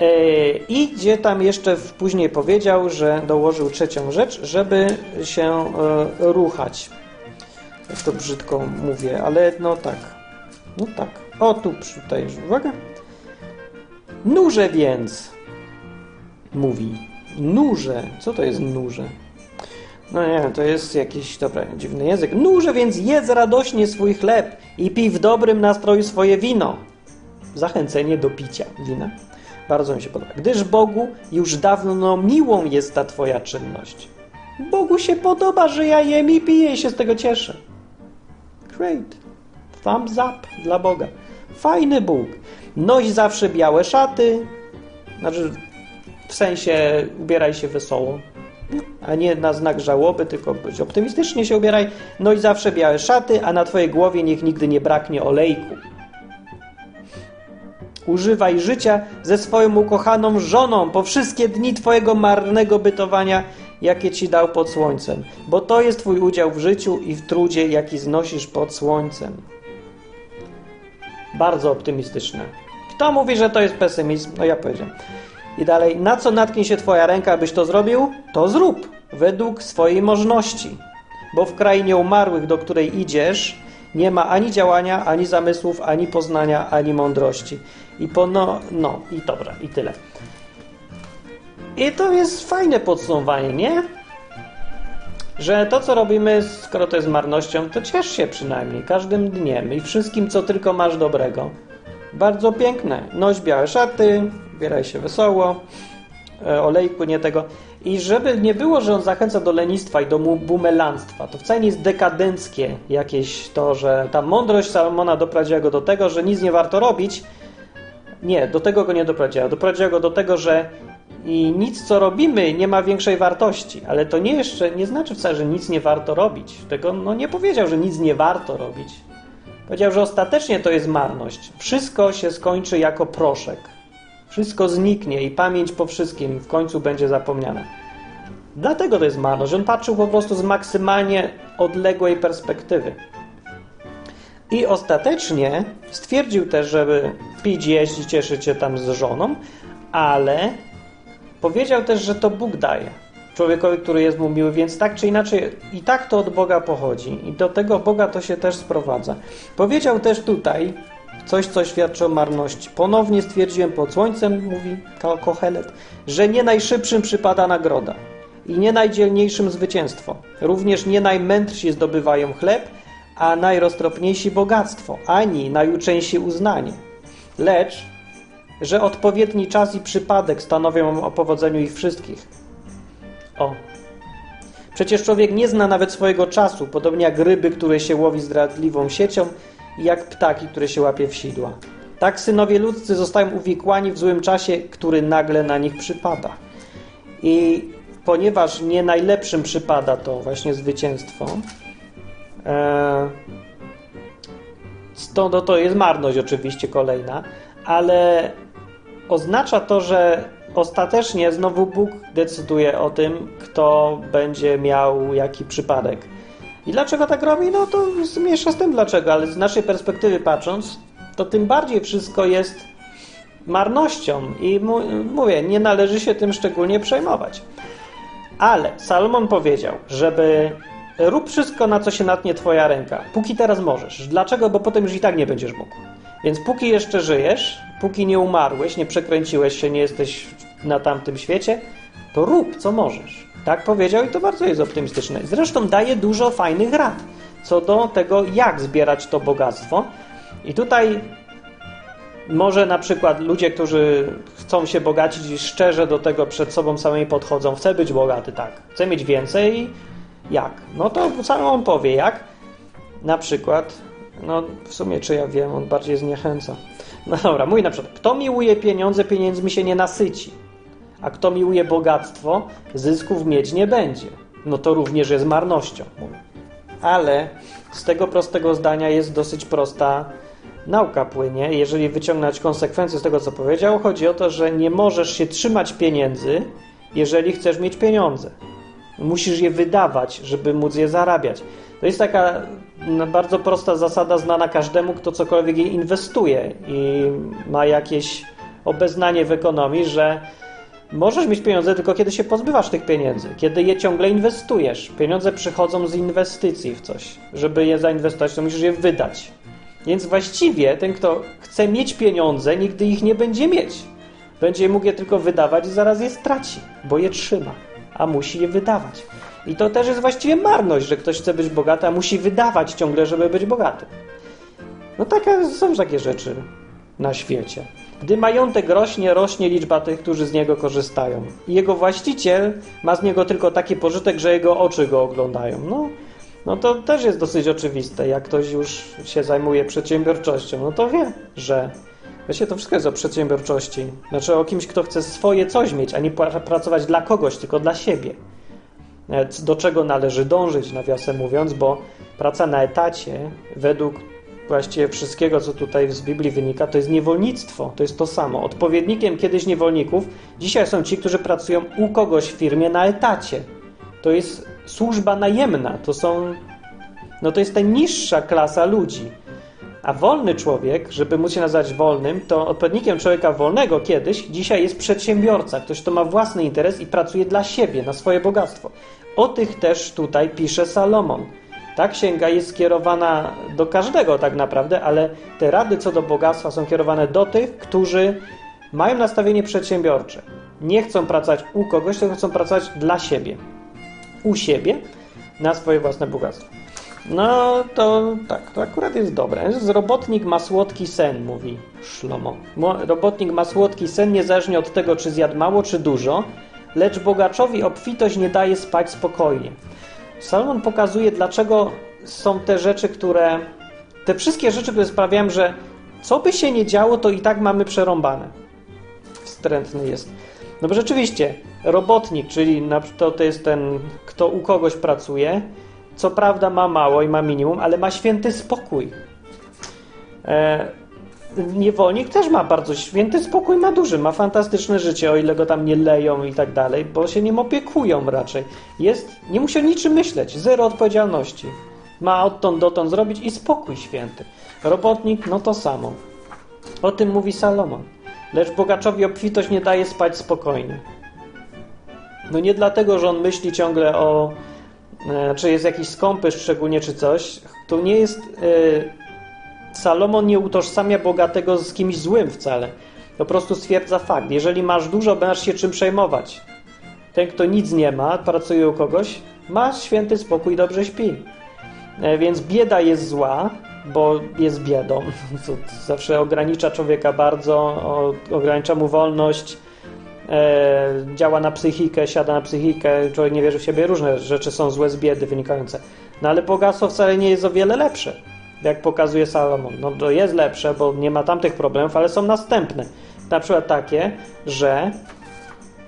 E, I gdzie tam jeszcze później powiedział, że dołożył trzecią rzecz, żeby się e, ruchać. Jak to brzydko mówię, ale no tak. No tak. O, tu tutaj, uwaga. Nurze więc, mówi. Nurze. Co to jest nurze? No nie to jest jakiś, dobra, dziwny język. Nurze więc jedz radośnie swój chleb i pij w dobrym nastroju swoje wino. Zachęcenie do picia wina. Bardzo mi się podoba. Gdyż Bogu już dawno miłą jest ta Twoja czynność. Bogu się podoba, że ja jem i piję i się z tego cieszę. Great. Thumbs up dla Boga. Fajny Bóg. Noś zawsze białe szaty. Znaczy, w sensie ubieraj się wesoło. A nie na znak żałoby, tylko optymistycznie się ubieraj. Noś zawsze białe szaty, a na Twojej głowie niech nigdy nie braknie olejku. Używaj życia ze swoją ukochaną żoną po wszystkie dni Twojego marnego bytowania, jakie Ci dał pod słońcem, bo to jest Twój udział w życiu i w trudzie, jaki znosisz pod słońcem. Bardzo optymistyczne. Kto mówi, że to jest pesymizm? No ja powiedziałem. I dalej, na co natknie się Twoja ręka, abyś to zrobił? To zrób, według swojej możności. Bo w krainie umarłych, do której idziesz, nie ma ani działania, ani zamysłów, ani poznania, ani mądrości. I po no, no i dobra, i tyle. I to jest fajne podsumowanie, nie? Że to, co robimy, skoro to jest marnością, to ciesz się przynajmniej każdym dniem i wszystkim, co tylko masz dobrego. Bardzo piękne. Noś białe szaty, bieraj się wesoło, e, olejku, nie tego. I żeby nie było, że on zachęca do lenistwa i do bumelanstwa, to wcale nie jest dekadenckie jakieś to, że ta mądrość Salomona doprowadziła go do tego, że nic nie warto robić. Nie, do tego go nie doprowadziła. Doprowadziła go do tego, że i nic, co robimy, nie ma większej wartości. Ale to nie jeszcze nie znaczy wcale, że nic nie warto robić. Tego no, nie powiedział, że nic nie warto robić. Powiedział, że ostatecznie to jest marność. Wszystko się skończy jako proszek. Wszystko zniknie i pamięć po wszystkim w końcu będzie zapomniana. Dlatego to jest marność. On patrzył po prostu z maksymalnie odległej perspektywy. I ostatecznie stwierdził też, żeby pić, jeść i cieszyć się tam z żoną, ale powiedział też, że to Bóg daje człowiekowi, który jest mu miły, więc tak czy inaczej i tak to od Boga pochodzi i do tego Boga to się też sprowadza. Powiedział też tutaj coś, co świadczy o marności. Ponownie stwierdziłem pod słońcem, mówi Kohelet, że nie najszybszym przypada nagroda i nie najdzielniejszym zwycięstwo. Również nie najmędrsi zdobywają chleb, a najroztropniejsi bogactwo, ani najuczęsi uznanie. Lecz, że odpowiedni czas i przypadek stanowią o powodzeniu ich wszystkich. O. Przecież człowiek nie zna nawet swojego czasu, podobnie jak ryby, które się łowi zdradliwą siecią i jak ptaki, które się łapie w sidła. Tak synowie ludzcy zostają uwikłani w złym czasie, który nagle na nich przypada. I ponieważ nie najlepszym przypada to właśnie zwycięstwo, to, no to jest marność oczywiście kolejna, ale oznacza to, że ostatecznie znowu Bóg decyduje o tym, kto będzie miał jaki przypadek. I dlaczego tak robi? No to mniejsza z tym dlaczego, ale z naszej perspektywy patrząc, to tym bardziej wszystko jest marnością i mówię, nie należy się tym szczególnie przejmować. Ale Salomon powiedział, żeby rób wszystko, na co się natnie twoja ręka, póki teraz możesz. Dlaczego? Bo potem już i tak nie będziesz mógł. Więc póki jeszcze żyjesz, póki nie umarłeś, nie przekręciłeś się, nie jesteś na tamtym świecie, to rób co możesz. Tak powiedział i to bardzo jest optymistyczne. Zresztą daje dużo fajnych rad co do tego, jak zbierać to bogactwo. I tutaj może na przykład ludzie, którzy chcą się bogacić i szczerze do tego przed sobą samymi podchodzą, chcę być bogaty, tak, chcę mieć więcej, jak? No to sam on powie, jak? Na przykład, no w sumie czy ja wiem, on bardziej zniechęca. No dobra, mój na przykład, kto miłuje pieniądze, pieniędzmi się nie nasyci. A kto miłuje bogactwo, zysków mieć nie będzie. No to również jest marnością. Ale z tego prostego zdania jest dosyć prosta nauka płynie. Jeżeli wyciągnąć konsekwencje z tego, co powiedział, chodzi o to, że nie możesz się trzymać pieniędzy, jeżeli chcesz mieć pieniądze. Musisz je wydawać, żeby móc je zarabiać. To jest taka bardzo prosta zasada znana każdemu, kto cokolwiek je inwestuje i ma jakieś obeznanie w ekonomii, że możesz mieć pieniądze tylko kiedy się pozbywasz tych pieniędzy, kiedy je ciągle inwestujesz. Pieniądze przychodzą z inwestycji w coś. Żeby je zainwestować, to musisz je wydać. Więc właściwie ten, kto chce mieć pieniądze, nigdy ich nie będzie mieć. Będzie mógł je tylko wydawać i zaraz je straci, bo je trzyma, a musi je wydawać. I to też jest właściwie marność, że ktoś chce być bogaty, a musi wydawać ciągle, żeby być bogaty. No takie są takie rzeczy na świecie. Gdy majątek rośnie, rośnie liczba tych, którzy z niego korzystają. I jego właściciel ma z niego tylko taki pożytek, że jego oczy go oglądają. No, no to też jest dosyć oczywiste. Jak ktoś już się zajmuje przedsiębiorczością, no to wie, że Wiecie, to wszystko jest o przedsiębiorczości. Znaczy o kimś, kto chce swoje coś mieć, a nie pracować dla kogoś, tylko dla siebie. Do czego należy dążyć, nawiasem mówiąc, bo praca na etacie według właściwie wszystkiego, co tutaj z Biblii wynika, to jest niewolnictwo. To jest to samo. Odpowiednikiem kiedyś niewolników dzisiaj są ci, którzy pracują u kogoś w firmie na etacie. To jest służba najemna. To są. No to jest ta niższa klasa ludzi. A wolny człowiek, żeby móc się nazwać wolnym, to odpowiednikiem człowieka wolnego kiedyś, dzisiaj jest przedsiębiorca, ktoś, kto ma własny interes i pracuje dla siebie, na swoje bogactwo. O tych też tutaj pisze Salomon. Ta księga jest skierowana do każdego tak naprawdę, ale te rady co do bogactwa są kierowane do tych, którzy mają nastawienie przedsiębiorcze. Nie chcą pracować u kogoś, tylko chcą pracować dla siebie. U siebie na swoje własne bogactwo. No to tak, to akurat jest dobre. Robotnik ma słodki sen, mówi Szlomo. Robotnik ma słodki sen niezależnie od tego, czy zjadł mało, czy dużo, lecz bogaczowi obfitość nie daje spać spokojnie. Salomon pokazuje, dlaczego są te rzeczy, które. Te wszystkie rzeczy, które sprawiają, że co by się nie działo, to i tak mamy przerąbane. Wstrętny jest. No bo rzeczywiście, robotnik, czyli to, to jest ten, kto u kogoś pracuje, co prawda ma mało i ma minimum, ale ma święty spokój. E, niewolnik też ma bardzo święty spokój, ma duży, ma fantastyczne życie, o ile go tam nie leją i tak dalej, bo się nim opiekują raczej. Jest, nie musi o niczym myśleć, zero odpowiedzialności. Ma odtąd dotąd zrobić i spokój święty. Robotnik, no to samo. O tym mówi Salomon. Lecz bogaczowi obfitość nie daje spać spokojnie. No nie dlatego, że on myśli ciągle o, czy jest jakiś skąpy szczególnie, czy coś. To nie jest... E, Salomon nie utożsamia bogatego z kimś złym wcale. Po prostu stwierdza fakt. Jeżeli masz dużo, będziesz się czym przejmować. Ten, kto nic nie ma, pracuje u kogoś, ma święty spokój, dobrze śpi. E, więc bieda jest zła, bo jest biedą. To zawsze ogranicza człowieka bardzo, ogranicza mu wolność, e, działa na psychikę, siada na psychikę, człowiek nie wierzy w siebie. Różne rzeczy są złe z biedy wynikające. No ale bogactwo wcale nie jest o wiele lepsze jak pokazuje Salomon. No to jest lepsze, bo nie ma tamtych problemów, ale są następne. Na przykład takie, że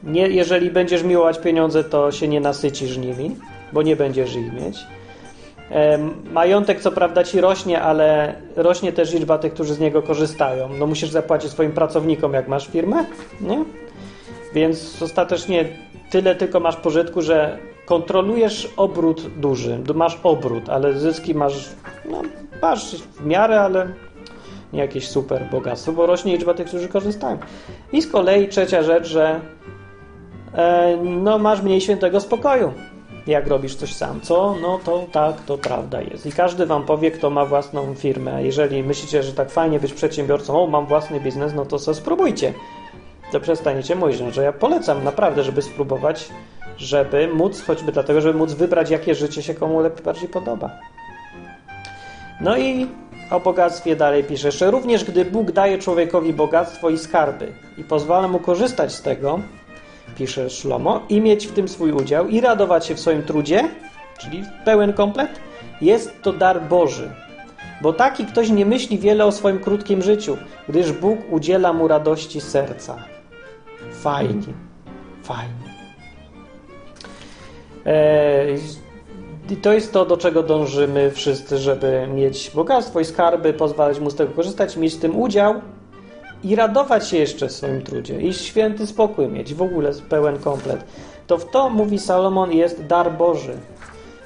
nie, jeżeli będziesz miłować pieniądze, to się nie nasycisz nimi, bo nie będziesz ich mieć. E, majątek co prawda ci rośnie, ale rośnie też liczba tych, którzy z niego korzystają. No musisz zapłacić swoim pracownikom, jak masz firmę, nie? Więc ostatecznie tyle tylko masz pożytku, że kontrolujesz obrót duży. Masz obrót, ale zyski masz no, masz w miarę, ale nie jakieś super bogactwo, bo rośnie liczba tych, którzy korzystają. I z kolei trzecia rzecz, że e, no, masz mniej świętego spokoju, jak robisz coś sam. Co? No to tak, to prawda jest. I każdy wam powie, kto ma własną firmę. Jeżeli myślicie, że tak fajnie być przedsiębiorcą, o, mam własny biznes, no to co spróbujcie. To przestaniecie mówić, no, że ja polecam naprawdę, żeby spróbować, żeby móc, choćby dlatego, żeby móc wybrać, jakie życie się komu lepiej bardziej podoba. No i o bogactwie dalej pisze jeszcze. Również gdy Bóg daje człowiekowi bogactwo i skarby i pozwala mu korzystać z tego, pisze Szlomo, i mieć w tym swój udział i radować się w swoim trudzie, czyli pełen komplet, jest to dar Boży. Bo taki ktoś nie myśli wiele o swoim krótkim życiu, gdyż Bóg udziela mu radości serca. Fajnie, fajnie. Eee, i to jest to, do czego dążymy wszyscy, żeby mieć bogactwo i skarby, pozwalać mu z tego korzystać, mieć w tym udział i radować się jeszcze w swoim trudzie i święty spokój mieć, w ogóle pełen komplet. To w to, mówi Salomon, jest dar Boży.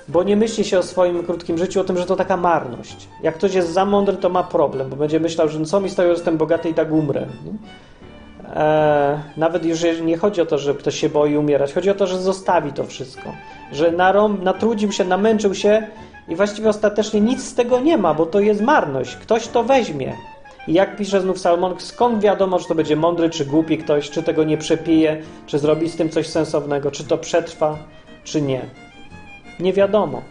Bo nie myśli się o swoim krótkim życiu, o tym, że to taka marność. Jak ktoś jest za mądry, to ma problem, bo będzie myślał, że no co mi z tego, jestem bogaty i tak umrę. E, nawet już nie chodzi o to, że ktoś się boi umierać, chodzi o to, że zostawi to wszystko. Że narą, natrudził się, namęczył się i właściwie ostatecznie nic z tego nie ma, bo to jest marność. Ktoś to weźmie. I jak pisze znów Salomon, skąd wiadomo, czy to będzie mądry, czy głupi ktoś, czy tego nie przepije, czy zrobi z tym coś sensownego, czy to przetrwa, czy nie. Nie wiadomo.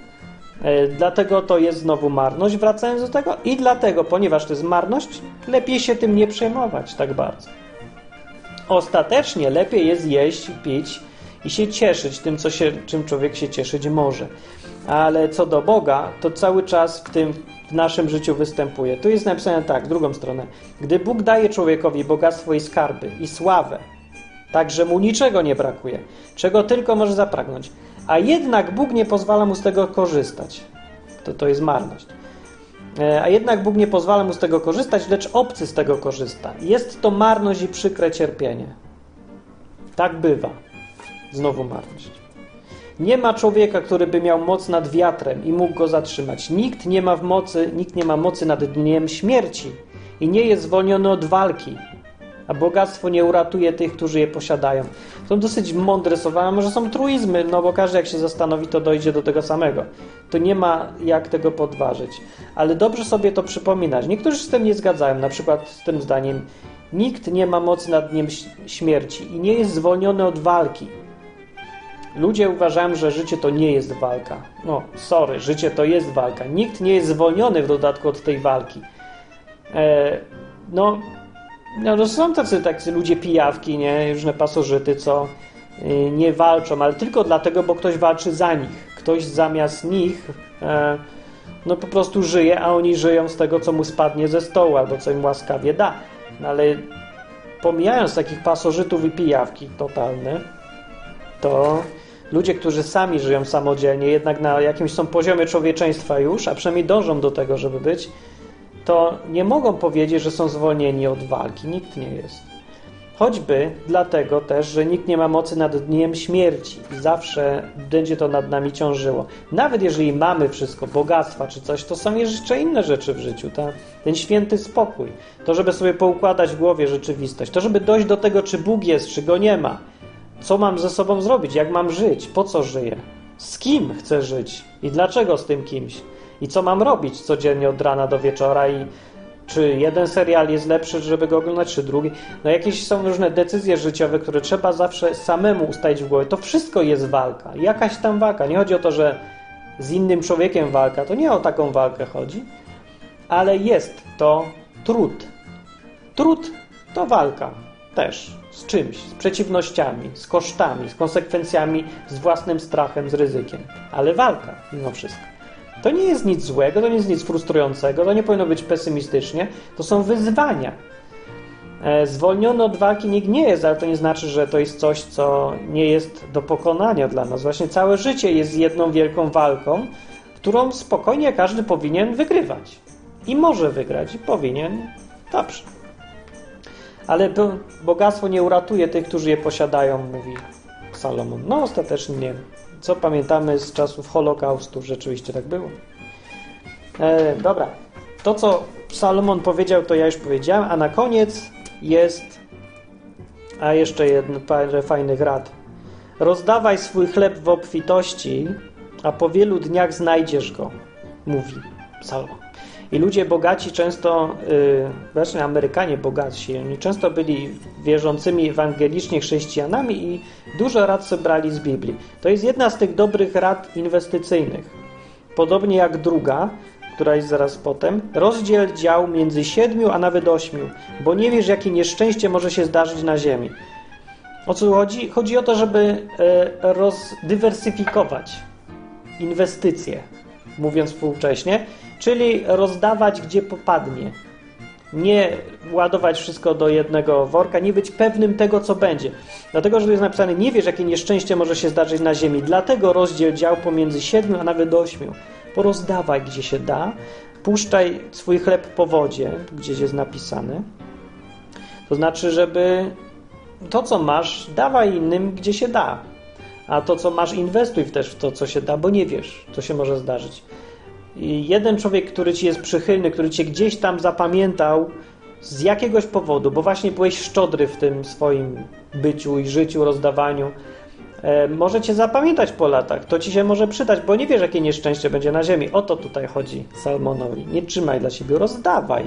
E, dlatego to jest znowu marność, wracając do tego, i dlatego, ponieważ to jest marność, lepiej się tym nie przejmować tak bardzo. Ostatecznie lepiej jest jeść, pić i się cieszyć tym, co się, czym człowiek się cieszyć może. Ale co do Boga, to cały czas w tym w naszym życiu występuje. Tu jest napisane tak, drugą stronę. Gdy Bóg daje człowiekowi bogactwo i skarby i sławę, tak że mu niczego nie brakuje, czego tylko może zapragnąć, a jednak Bóg nie pozwala mu z tego korzystać, to to jest marność. E, a jednak Bóg nie pozwala mu z tego korzystać, lecz obcy z tego korzysta. Jest to marność i przykre cierpienie. Tak bywa. Znowu marność. Nie ma człowieka, który by miał moc nad wiatrem i mógł go zatrzymać. Nikt nie ma w mocy, nikt nie ma mocy nad dniem śmierci i nie jest zwolniony od walki a bogactwo nie uratuje tych, którzy je posiadają. Są dosyć mądre słowa, a może są truizmy, no bo każdy jak się zastanowi, to dojdzie do tego samego. To nie ma jak tego podważyć. Ale dobrze sobie to przypominać. Niektórzy z tym nie zgadzają, na przykład z tym zdaniem nikt nie ma mocy nad dniem śmierci i nie jest zwolniony od walki. Ludzie uważają, że życie to nie jest walka. No, sorry, życie to jest walka. Nikt nie jest zwolniony w dodatku od tej walki. E, no, no, no są tacy, tacy ludzie pijawki, nie? Różne pasożyty, co y, nie walczą, ale tylko dlatego, bo ktoś walczy za nich. Ktoś zamiast nich e, no po prostu żyje, a oni żyją z tego, co mu spadnie ze stołu albo co im łaskawie da. No ale pomijając takich pasożytów i pijawki totalne, to ludzie, którzy sami żyją samodzielnie, jednak na jakimś są poziomie człowieczeństwa już, a przynajmniej dążą do tego, żeby być, to nie mogą powiedzieć, że są zwolnieni od walki. Nikt nie jest. Choćby dlatego też, że nikt nie ma mocy nad dniem śmierci. I zawsze będzie to nad nami ciążyło. Nawet jeżeli mamy wszystko, bogactwa czy coś, to są jeszcze inne rzeczy w życiu. Ta, ten święty spokój, to, żeby sobie poukładać w głowie rzeczywistość, to, żeby dojść do tego, czy Bóg jest, czy go nie ma, co mam ze sobą zrobić, jak mam żyć, po co żyję, z kim chcę żyć? I dlaczego z tym kimś i co mam robić codziennie od rana do wieczora i czy jeden serial jest lepszy, żeby go oglądać, czy drugi. No jakieś są różne decyzje życiowe, które trzeba zawsze samemu ustalić w głowie. To wszystko jest walka. Jakaś tam walka. Nie chodzi o to, że z innym człowiekiem walka. To nie o taką walkę chodzi. Ale jest to trud. Trud to walka. Też. Z czymś. Z przeciwnościami, z kosztami, z konsekwencjami, z własnym strachem, z ryzykiem. Ale walka mimo wszystko. To nie jest nic złego, to nie jest nic frustrującego, to nie powinno być pesymistycznie. To są wyzwania. E, zwolniony od walki nikt nie jest, ale to nie znaczy, że to jest coś, co nie jest do pokonania dla nas. Właśnie całe życie jest jedną wielką walką, którą spokojnie każdy powinien wygrywać. I może wygrać, i powinien. Dobrze. Ale bogactwo nie uratuje tych, którzy je posiadają, mówi Salomon. No, ostatecznie nie co pamiętamy z czasów Holokaustu. Rzeczywiście tak było. E, dobra. To, co Salomon powiedział, to ja już powiedziałem, a na koniec jest a jeszcze jedno parę fajnych rad. Rozdawaj swój chleb w obfitości, a po wielu dniach znajdziesz go, mówi Salomon. I ludzie bogaci często, właśnie Amerykanie bogaci, oni często byli wierzącymi ewangelicznie chrześcijanami i dużo rad sobie brali z Biblii. To jest jedna z tych dobrych rad inwestycyjnych. Podobnie jak druga, która jest zaraz potem, rozdziel dział między siedmiu a nawet ośmiu, bo nie wiesz, jakie nieszczęście może się zdarzyć na ziemi. O co chodzi? Chodzi o to, żeby e, rozdywersyfikować inwestycje, mówiąc współcześnie, czyli rozdawać gdzie popadnie. Nie ładować wszystko do jednego worka, nie być pewnym tego, co będzie. Dlatego, że tu jest napisane, nie wiesz, jakie nieszczęście może się zdarzyć na ziemi. Dlatego rozdział dział pomiędzy siedmiu, a nawet ośmiu. Porozdawaj, gdzie się da. Puszczaj swój chleb po wodzie, gdzieś jest napisane. To znaczy, żeby to, co masz, dawaj innym, gdzie się da. A to, co masz, inwestuj też w to, co się da, bo nie wiesz, co się może zdarzyć jeden człowiek, który ci jest przychylny, który cię gdzieś tam zapamiętał z jakiegoś powodu, bo właśnie byłeś szczodry w tym swoim byciu i życiu, rozdawaniu, e, może cię zapamiętać po latach. To ci się może przydać, bo nie wiesz, jakie nieszczęście będzie na ziemi. O to tutaj chodzi Salmonowi. Nie trzymaj dla siebie, rozdawaj.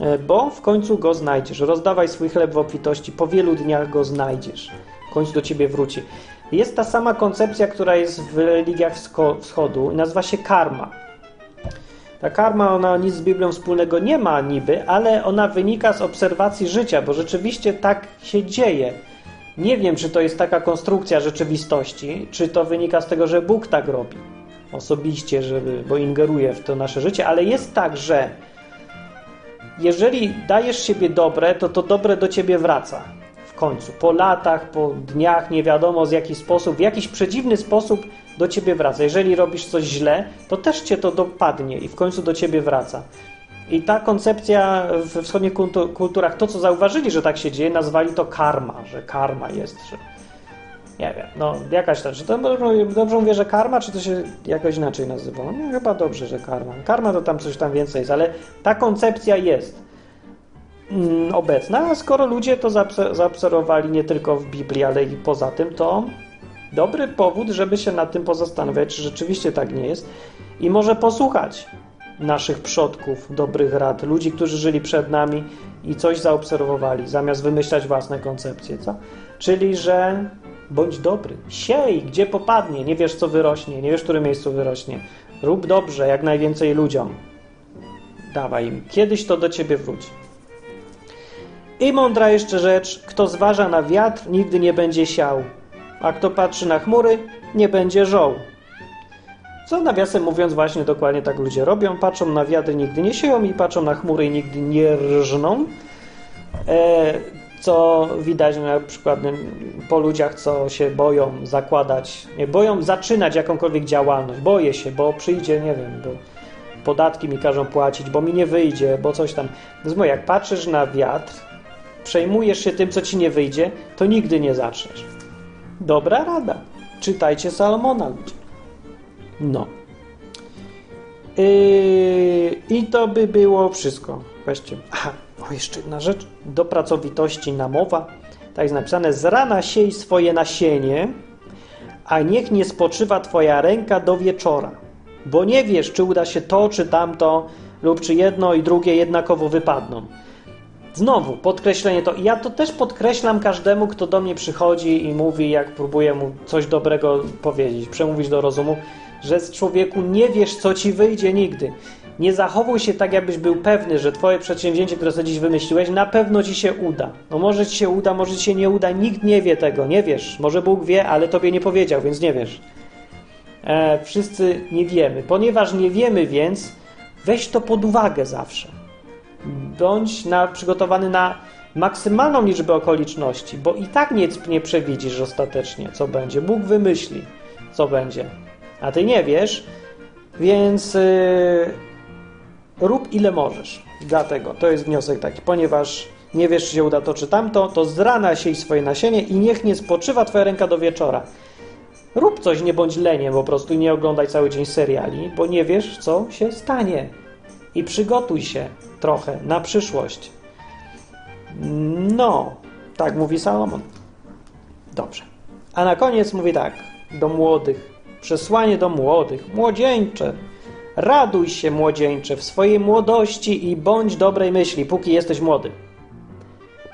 E, bo w końcu go znajdziesz. Rozdawaj swój chleb w obfitości, po wielu dniach go znajdziesz. W końcu do ciebie wróci. Jest ta sama koncepcja, która jest w religiach wschodu i nazywa się karma. Ta karma, ona nic z Biblią wspólnego nie ma niby, ale ona wynika z obserwacji życia, bo rzeczywiście tak się dzieje. Nie wiem, czy to jest taka konstrukcja rzeczywistości, czy to wynika z tego, że Bóg tak robi osobiście, żeby, bo ingeruje w to nasze życie, ale jest tak, że jeżeli dajesz siebie dobre, to to dobre do ciebie wraca końcu. Po latach, po dniach, nie wiadomo z jaki sposób, w jakiś przedziwny sposób do ciebie wraca. Jeżeli robisz coś źle, to też cię to dopadnie i w końcu do ciebie wraca. I ta koncepcja we wschodnich kulturach, to co zauważyli, że tak się dzieje, nazwali to karma, że karma jest, że nie wiem, no jakaś ta, czy to dobrze mówię, że karma, czy to się jakoś inaczej nazywa? No, chyba dobrze, że karma. Karma to tam coś tam więcej jest, ale ta koncepcja jest. Mm, obecna, a skoro ludzie to zaobserwowali nie tylko w Biblii, ale i poza tym, to dobry powód, żeby się nad tym pozastanawiać, czy rzeczywiście tak nie jest i może posłuchać naszych przodków, dobrych rad, ludzi, którzy żyli przed nami i coś zaobserwowali, zamiast wymyślać własne koncepcje, co? Czyli, że bądź dobry, siej, gdzie popadnie, nie wiesz, co wyrośnie, nie wiesz, w którym miejscu wyrośnie. Rób dobrze, jak najwięcej ludziom. Dawaj im. Kiedyś to do ciebie wróci. I mądra jeszcze rzecz, kto zważa na wiatr, nigdy nie będzie siał, a kto patrzy na chmury, nie będzie żoł. Co nawiasem mówiąc, właśnie dokładnie tak ludzie robią. Patrzą na wiatr, nigdy nie sieją i patrzą na chmury i nigdy nie rżną. E, co widać na przykład po ludziach, co się boją zakładać, nie, boją zaczynać jakąkolwiek działalność. Boję się, bo przyjdzie, nie wiem, bo podatki mi każą płacić, bo mi nie wyjdzie, bo coś tam. Więc jak patrzysz na wiatr, przejmujesz się tym, co ci nie wyjdzie, to nigdy nie zaczniesz. Dobra rada. Czytajcie Salomona, ludzie. No. Yy, I to by było wszystko. Właściwie. Aha, o jeszcze jedna rzecz. Do pracowitości namowa. Tak jest napisane. Z rana siej swoje nasienie, a niech nie spoczywa twoja ręka do wieczora. Bo nie wiesz, czy uda się to, czy tamto, lub czy jedno i drugie jednakowo wypadną. Znowu, podkreślenie to. Ja to też podkreślam każdemu, kto do mnie przychodzi i mówi, jak próbuję mu coś dobrego powiedzieć, przemówić do rozumu, że z człowieku nie wiesz, co ci wyjdzie nigdy. Nie zachowuj się tak, jakbyś był pewny, że twoje przedsięwzięcie, które sobie dziś wymyśliłeś, na pewno ci się uda. No może ci się uda, może ci się nie uda, nikt nie wie tego, nie wiesz. Może Bóg wie, ale tobie nie powiedział, więc nie wiesz. E, wszyscy nie wiemy. Ponieważ nie wiemy, więc weź to pod uwagę zawsze. Bądź na, przygotowany na maksymalną liczbę okoliczności, bo i tak nic nie przewidzisz ostatecznie, co będzie. Bóg wymyśli, co będzie a ty nie wiesz, więc yy, rób ile możesz. Dlatego to jest wniosek taki, ponieważ nie wiesz, czy się uda to czy tamto, to z rana siej swoje nasienie i niech nie spoczywa twoja ręka do wieczora. Rób coś, nie bądź leniem po prostu i nie oglądaj cały dzień seriali, bo nie wiesz, co się stanie. I przygotuj się trochę na przyszłość. No, tak mówi Salomon. Dobrze. A na koniec mówi tak do młodych Przesłanie do młodych. Młodzieńcze, raduj się, młodzieńcze, w swojej młodości i bądź dobrej myśli, póki jesteś młody.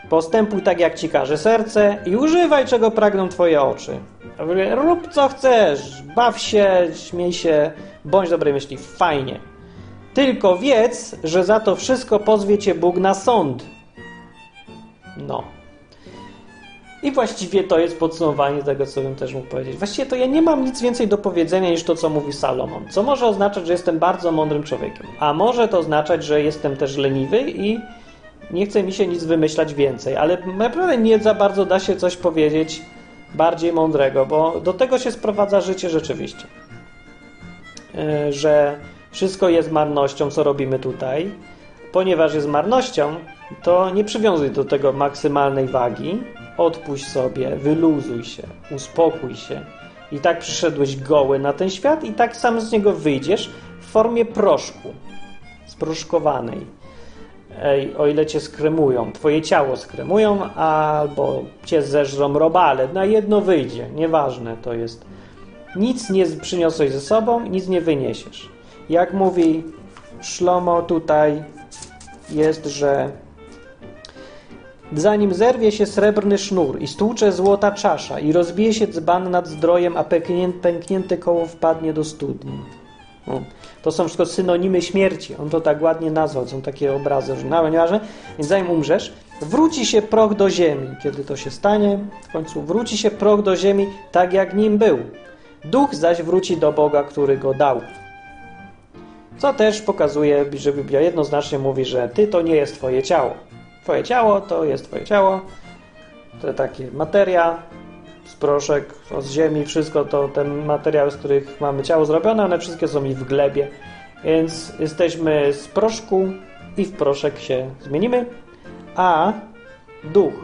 Postępuj tak, jak ci każe serce i używaj, czego pragną twoje oczy. Rób co chcesz, baw się, śmiej się, bądź dobrej myśli. Fajnie. Tylko wiedz, że za to wszystko pozwie cię Bóg na sąd. No. I właściwie to jest podsumowanie tego, co bym też mógł powiedzieć. Właściwie to ja nie mam nic więcej do powiedzenia niż to, co mówi Salomon. Co może oznaczać, że jestem bardzo mądrym człowiekiem. A może to oznaczać, że jestem też leniwy i nie chce mi się nic wymyślać więcej. Ale naprawdę nie za bardzo da się coś powiedzieć bardziej mądrego, bo do tego się sprowadza życie rzeczywiście. E, że wszystko jest marnością, co robimy tutaj. Ponieważ jest marnością, to nie przywiązuj do tego maksymalnej wagi, odpuść sobie, wyluzuj się, uspokój się. I tak przyszedłeś goły na ten świat i tak sam z niego wyjdziesz w formie proszku, sproszkowanej. Ej, o ile cię skremują, twoje ciało skremują, albo cię zeżrą robale, na jedno wyjdzie, nieważne to jest. Nic nie przyniosłeś ze sobą, nic nie wyniesiesz. Jak mówi Szlomo tutaj, jest, że Zanim zerwie się srebrny sznur i stłucze złota czasza i rozbije się dzban nad zdrojem, a pęknięte koło wpadnie do studni. O, to są wszystko synonimy śmierci. On to tak ładnie nazwał. Są takie obrazy, że no, nieważne. Więc zanim umrzesz, wróci się proch do ziemi. Kiedy to się stanie, w końcu wróci się proch do ziemi tak, jak nim był. Duch zaś wróci do Boga, który go dał. Co też pokazuje, że Biblia jednoznacznie mówi, że ty to nie jest twoje ciało. Twoje ciało to jest Twoje ciało. To takie materia, z proszek, z ziemi, wszystko to ten materiał, z których mamy ciało zrobione, one wszystkie są i w glebie. Więc jesteśmy z proszku i w proszek się zmienimy, a duch,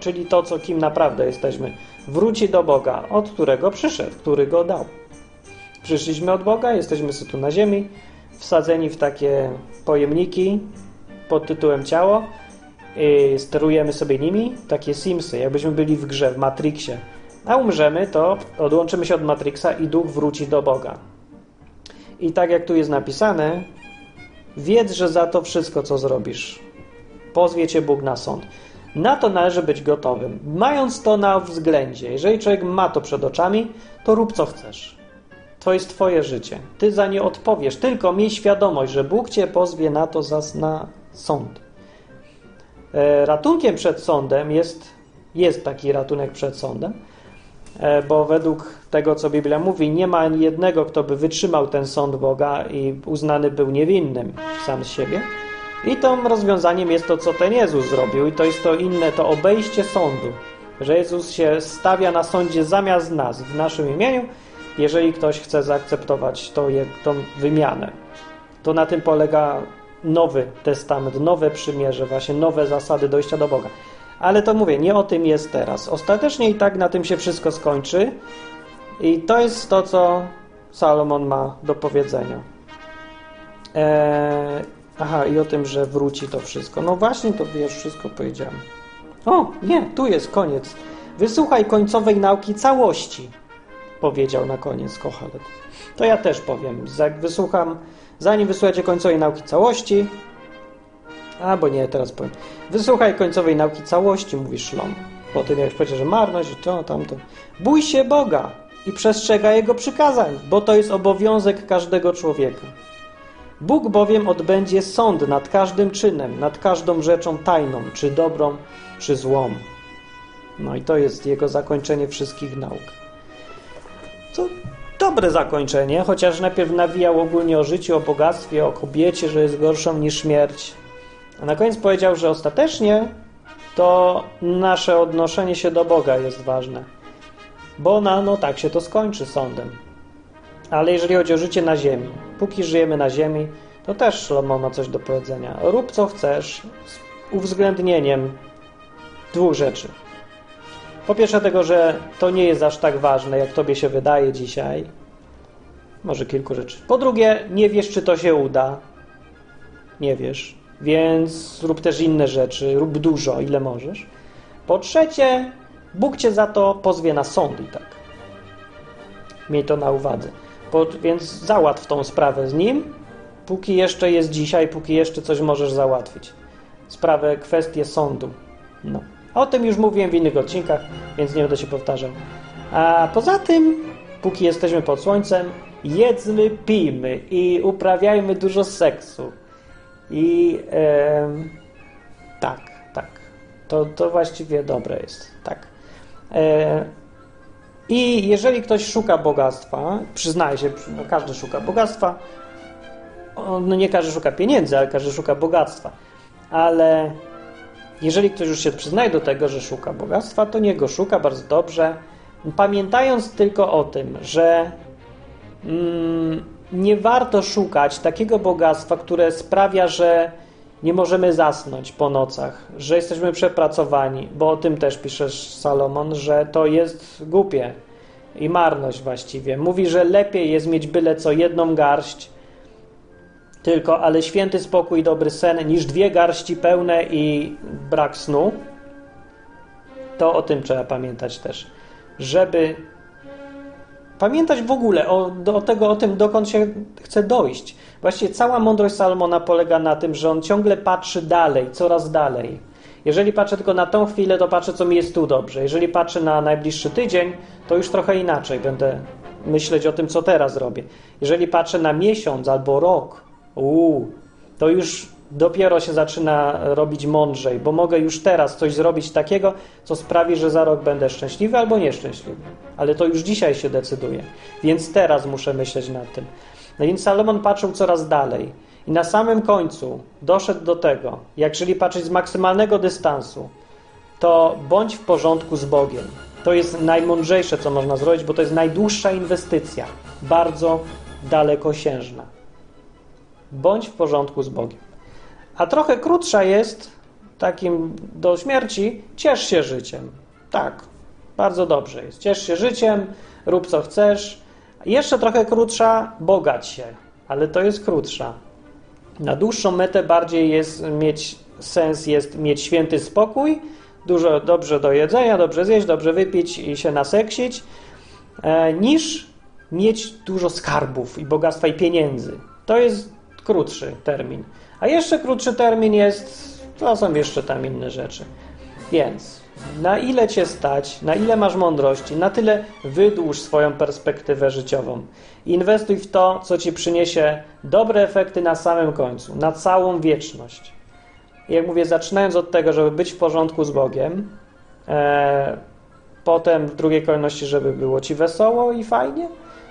czyli to, co kim naprawdę jesteśmy, wróci do Boga, od którego przyszedł, który go dał. Przyszliśmy od Boga, jesteśmy tu na ziemi, wsadzeni w takie pojemniki pod tytułem ciało, Y, sterujemy sobie nimi, takie Simsy, jakbyśmy byli w grze, w Matrixie. A umrzemy, to odłączymy się od Matrixa i duch wróci do Boga. I tak jak tu jest napisane, wiedz, że za to wszystko, co zrobisz, pozwie cię Bóg na sąd. Na to należy być gotowym. Mając to na względzie, jeżeli człowiek ma to przed oczami, to rób co chcesz. To jest twoje życie. Ty za nie odpowiesz. Tylko miej świadomość, że Bóg cię pozwie na to na sąd. E, ratunkiem przed sądem jest, jest taki ratunek przed sądem, e, bo według tego, co Biblia mówi, nie ma ani jednego, kto by wytrzymał ten sąd Boga i uznany był niewinnym sam z siebie. I tym rozwiązaniem jest to, co ten Jezus zrobił, i to jest to inne, to obejście sądu. Że Jezus się stawia na sądzie zamiast nas, w naszym imieniu, jeżeli ktoś chce zaakceptować to, tą wymianę. To na tym polega Nowy Testament, nowe przymierze, właśnie nowe zasady dojścia do Boga. Ale to mówię, nie o tym jest teraz. Ostatecznie i tak na tym się wszystko skończy. I to jest to, co Salomon ma do powiedzenia. Eee, aha, i o tym, że wróci to wszystko. No właśnie, to już wszystko powiedziałem. O, nie, tu jest koniec. Wysłuchaj końcowej nauki całości, powiedział na koniec Kohelet. To ja też powiem. Jak wysłucham, zanim wysłuchacie końcowej nauki całości, albo nie, teraz powiem. Wysłuchaj końcowej nauki całości, mówi Szlom. Po tym, jak powiedział, że marność i to, tamto. Bój się Boga i przestrzega Jego przykazań, bo to jest obowiązek każdego człowieka. Bóg bowiem odbędzie sąd nad każdym czynem, nad każdą rzeczą tajną, czy dobrą, czy złą. No i to jest jego zakończenie wszystkich nauk. To dobre zakończenie, chociaż najpierw nawijał ogólnie o życiu, o bogactwie, o kobiecie, że jest gorszą niż śmierć. A na koniec powiedział, że ostatecznie to nasze odnoszenie się do Boga jest ważne. Bo na, no tak się to skończy sądem. Ale jeżeli chodzi o życie na ziemi, póki żyjemy na ziemi, to też Szlomo ma coś do powiedzenia. Rób co chcesz z uwzględnieniem dwóch rzeczy. Po pierwsze tego, że to nie jest aż tak ważne, jak tobie się wydaje dzisiaj. Może kilku rzeczy. Po drugie, nie wiesz, czy to się uda. Nie wiesz. Więc rób też inne rzeczy. Rób dużo, ile możesz. Po trzecie, Bóg cię za to pozwie na sąd i tak. Miej to na uwadze. Po, więc załatw tą sprawę z nim, póki jeszcze jest dzisiaj, póki jeszcze coś możesz załatwić. Sprawę, kwestię sądu. No. O tym już mówiłem w innych odcinkach, więc nie będę się powtarzał. A poza tym, póki jesteśmy pod słońcem, jedzmy, pijmy i uprawiajmy dużo seksu. I e, tak, tak. To, to właściwie dobre jest. Tak. E, I jeżeli ktoś szuka bogactwa, przyznaje się, no każdy szuka bogactwa, no nie każdy szuka pieniędzy, ale każdy szuka bogactwa. Ale jeżeli ktoś już się przyznaje do tego, że szuka bogactwa, to niego szuka bardzo dobrze, pamiętając tylko o tym, że mm, nie warto szukać takiego bogactwa, które sprawia, że nie możemy zasnąć po nocach, że jesteśmy przepracowani, bo o tym też piszesz Salomon, że to jest głupie i marność właściwie. Mówi, że lepiej jest mieć byle co jedną garść, tylko, ale święty spokój i dobry sen, niż dwie garści pełne i brak snu, to o tym trzeba pamiętać też. Żeby pamiętać w ogóle o, o, tego, o tym, dokąd się chce dojść. Właściwie cała mądrość Salmona polega na tym, że on ciągle patrzy dalej, coraz dalej. Jeżeli patrzę tylko na tą chwilę, to patrzę, co mi jest tu dobrze. Jeżeli patrzę na najbliższy tydzień, to już trochę inaczej będę myśleć o tym, co teraz robię. Jeżeli patrzę na miesiąc albo rok, Uuu, to już dopiero się zaczyna robić mądrzej, bo mogę już teraz coś zrobić takiego, co sprawi, że za rok będę szczęśliwy albo nieszczęśliwy. Ale to już dzisiaj się decyduje. Więc teraz muszę myśleć nad tym. No więc Salomon patrzył coraz dalej. I na samym końcu doszedł do tego, jak jeżeli patrzeć z maksymalnego dystansu, to bądź w porządku z Bogiem. To jest najmądrzejsze, co można zrobić, bo to jest najdłuższa inwestycja, bardzo dalekosiężna bądź w porządku z Bogiem. A trochę krótsza jest, takim do śmierci, ciesz się życiem. Tak, bardzo dobrze jest. Ciesz się życiem, rób co chcesz. Jeszcze trochę krótsza, bogać się, ale to jest krótsza. Na dłuższą metę bardziej jest mieć sens jest mieć święty spokój, dużo dobrze do jedzenia, dobrze zjeść, dobrze wypić i się naseksić, e, niż mieć dużo skarbów i bogactwa i pieniędzy. To jest krótszy termin. A jeszcze krótszy termin jest, to są jeszcze tam inne rzeczy. Więc na ile cię stać, na ile masz mądrości, na tyle wydłuż swoją perspektywę życiową. Inwestuj w to, co ci przyniesie dobre efekty na samym końcu, na całą wieczność. Jak mówię, zaczynając od tego, żeby być w porządku z Bogiem, e, potem w drugiej kolejności, żeby było ci wesoło i fajnie,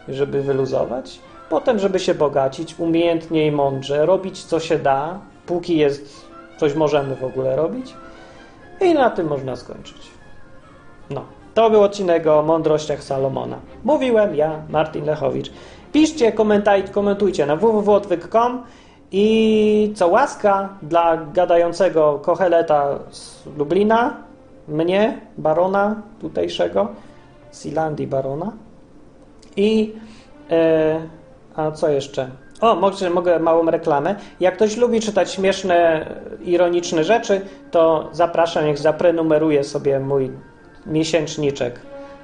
żeby wyluzować, Potem, żeby się bogacić, umiejętnie i mądrze, robić co się da, póki jest, coś możemy w ogóle robić. I na tym można skończyć. No, to był odcinek o mądrościach Salomona. Mówiłem ja, Martin Lechowicz. Piszcie, komentujcie na www.odwyk.com i co łaska dla gadającego Kocheleta z Lublina, mnie, barona tutejszego, Silandii barona i e, a co jeszcze? O, może mogę małą reklamę. Jak ktoś lubi czytać śmieszne, ironiczne rzeczy, to zapraszam, niech zaprenumeruje sobie mój miesięczniczek.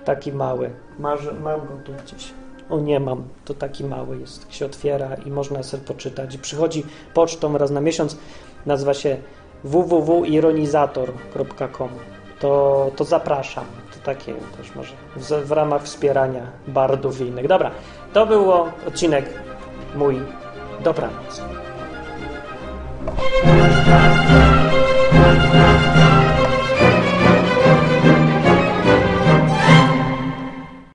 Taki mały. Masz, mam go tu gdzieś. O, nie mam. To taki mały jest. Tak się otwiera i można sobie poczytać. I przychodzi pocztą raz na miesiąc. Nazywa się www.ironizator.com to, to zapraszam takie też może w, w ramach wspierania bardów i innych. Dobra, to było odcinek mój. Dobranoc.